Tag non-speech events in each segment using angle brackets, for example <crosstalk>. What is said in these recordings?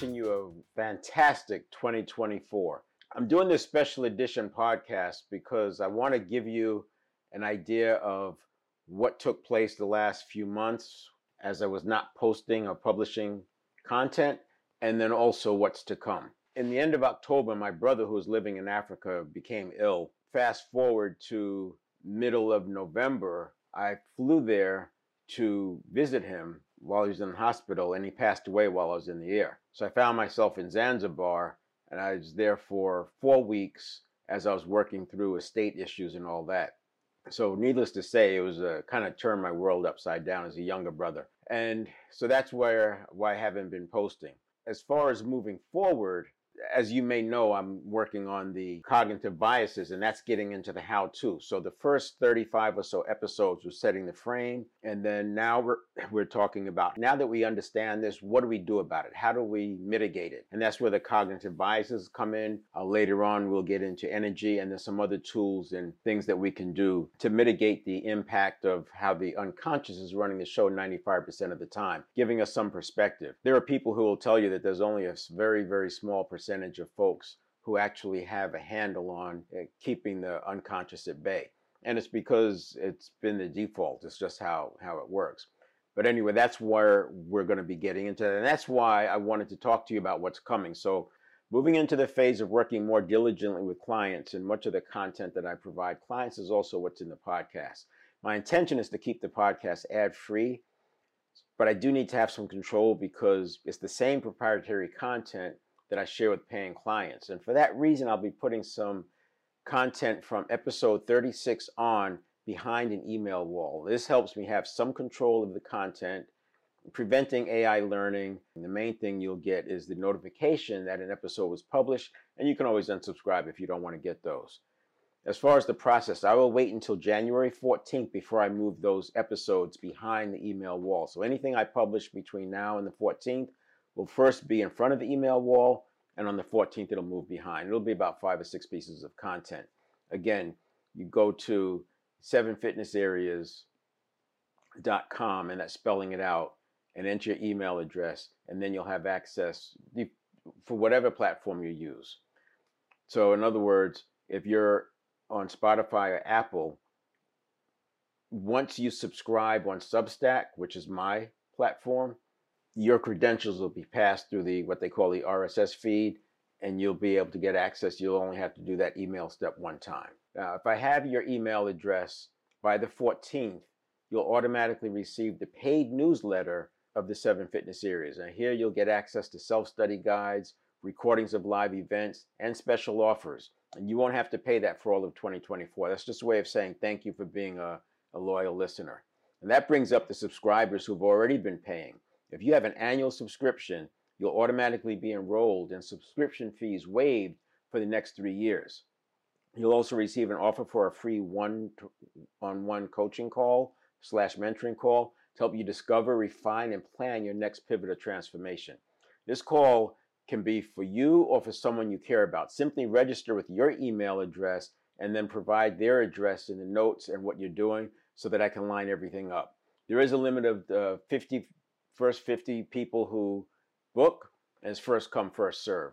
wishing you a fantastic 2024. I'm doing this special edition podcast because I want to give you an idea of what took place the last few months as I was not posting or publishing content, and then also what's to come. In the end of October, my brother, who was living in Africa, became ill. Fast forward to middle of November, I flew there to visit him while he was in the hospital, and he passed away while I was in the air. So I found myself in Zanzibar, and I was there for four weeks as I was working through estate issues and all that. So, needless to say, it was a kind of turned my world upside down as a younger brother, and so that's where why I haven't been posting. As far as moving forward, as you may know, I'm working on the cognitive biases, and that's getting into the how to. So the first 35 or so episodes were setting the frame, and then now we're, <laughs> we're talking about now that we understand this, what do we do about it? How do we mitigate it? And that's where the cognitive biases come in. Uh, later on, we'll get into energy, and there's some other tools and things that we can do to mitigate the impact of how the unconscious is running the show 95% of the time, giving us some perspective. There are people who will tell you that there's only a very, very small percentage percentage of folks who actually have a handle on uh, keeping the unconscious at bay. And it's because it's been the default. It's just how, how it works. But anyway, that's where we're going to be getting into. And that's why I wanted to talk to you about what's coming. So, moving into the phase of working more diligently with clients, and much of the content that I provide clients is also what's in the podcast. My intention is to keep the podcast ad free, but I do need to have some control because it's the same proprietary content that I share with paying clients. And for that reason, I'll be putting some content from episode 36 on behind an email wall. This helps me have some control of the content, preventing AI learning. And the main thing you'll get is the notification that an episode was published, and you can always unsubscribe if you don't want to get those. As far as the process, I will wait until January 14th before I move those episodes behind the email wall. So anything I publish between now and the 14th will first be in front of the email wall, and on the 14th, it'll move behind. It'll be about five or six pieces of content. Again, you go to sevenfitnessareas.com, and that's spelling it out, and enter your email address, and then you'll have access for whatever platform you use. So, in other words, if you're on Spotify or Apple, once you subscribe on Substack, which is my platform, your credentials will be passed through the what they call the RSS feed, and you'll be able to get access. You'll only have to do that email step one time. If I have your email address by the 14th, you'll automatically receive the paid newsletter of the Seven Fitness Areas. And here you'll get access to self-study guides, recordings of live events, and special offers. And you won't have to pay that for all of 2024. That's just a way of saying thank you for being a, a loyal listener. And that brings up the subscribers who've already been paying. If you have an annual subscription, you'll automatically be enrolled and subscription fees waived for the next three years. You'll also receive an offer for a free one-on-one coaching call slash mentoring call to help you discover, refine, and plan your next pivot or transformation. This call can be for you or for someone you care about. Simply register with your email address and then provide their address in the notes and what you're doing so that I can line everything up. There is a limit of uh, 50 first 50 people who book is first come, first serve.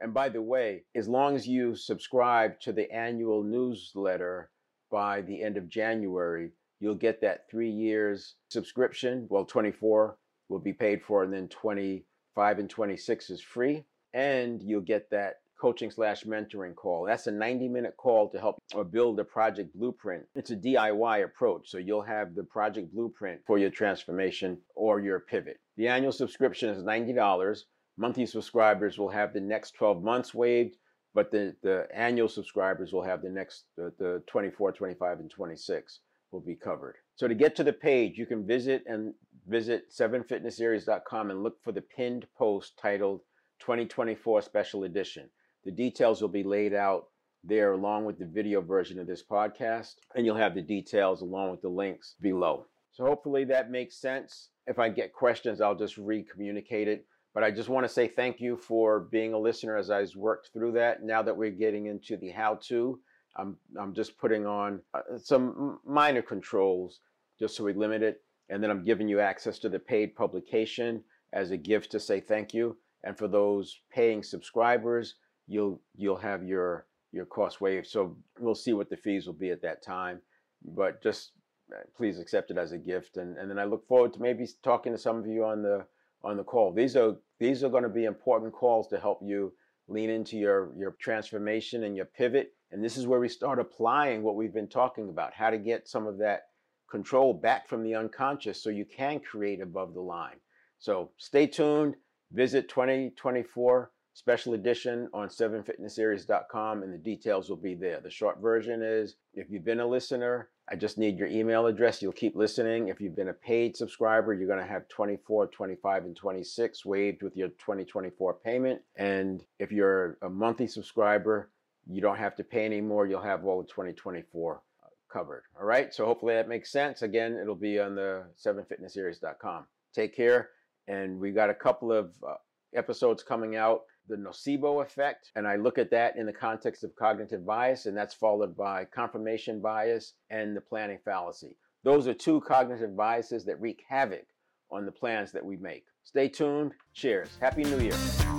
And by the way, as long as you subscribe to the annual newsletter by the end of January, you'll get that three years subscription. Well, 24 will be paid for, and then 25 and 26 is free. And you'll get that coaching slash mentoring call. That's a 90 minute call to help or build a project blueprint. It's a DIY approach. So you'll have the project blueprint for your transformation or your pivot. The annual subscription is $90. Monthly subscribers will have the next 12 months waived, but the, the annual subscribers will have the next, the, the 24, 25, and 26 will be covered. So to get to the page, you can visit and visit 7fitnessareas.com and look for the pinned post titled 2024 Special Edition. The details will be laid out there along with the video version of this podcast, and you'll have the details along with the links below. So hopefully that makes sense. If I get questions, I'll just re-communicate it. But I just want to say thank you for being a listener as I worked through that. Now that we're getting into the how-to, I'm I'm just putting on uh, some minor controls just so we limit it, and then I'm giving you access to the paid publication as a gift to say thank you. and for those paying subscribers, you'll you'll have your your cost waived. So we'll see what the fees will be at that time, but just uh, please accept it as a gift. And and then I look forward to maybe talking to some of you on the on the call. These are these are going to be important calls to help you lean into your your transformation and your pivot. And this is where we start applying what we've been talking about, how to get some of that control back from the unconscious so you can create above the line. So stay tuned. Visit 2024 special edition on 7fitnessareas.com and the details will be there. The short version is if you've been a listener, I just need your email address. You'll keep listening. If you've been a paid subscriber, you're going to have 24, 25, and 26 waived with your 2024 payment. And if you're a monthly subscriber, you don't have to pay anymore. You'll have all the 2024 uh, covered. All right. So hopefully that makes sense. Again, it'll be on the 7fitnessareas.com. Take care. And we got a couple of uh, episodes coming out the nocebo effect, and I look at that in the context of cognitive bias, and that's followed by confirmation bias and the planning fallacy. Those are two cognitive biases that wreak havoc on the plans that we make. Stay tuned. Cheers. Happy New Year.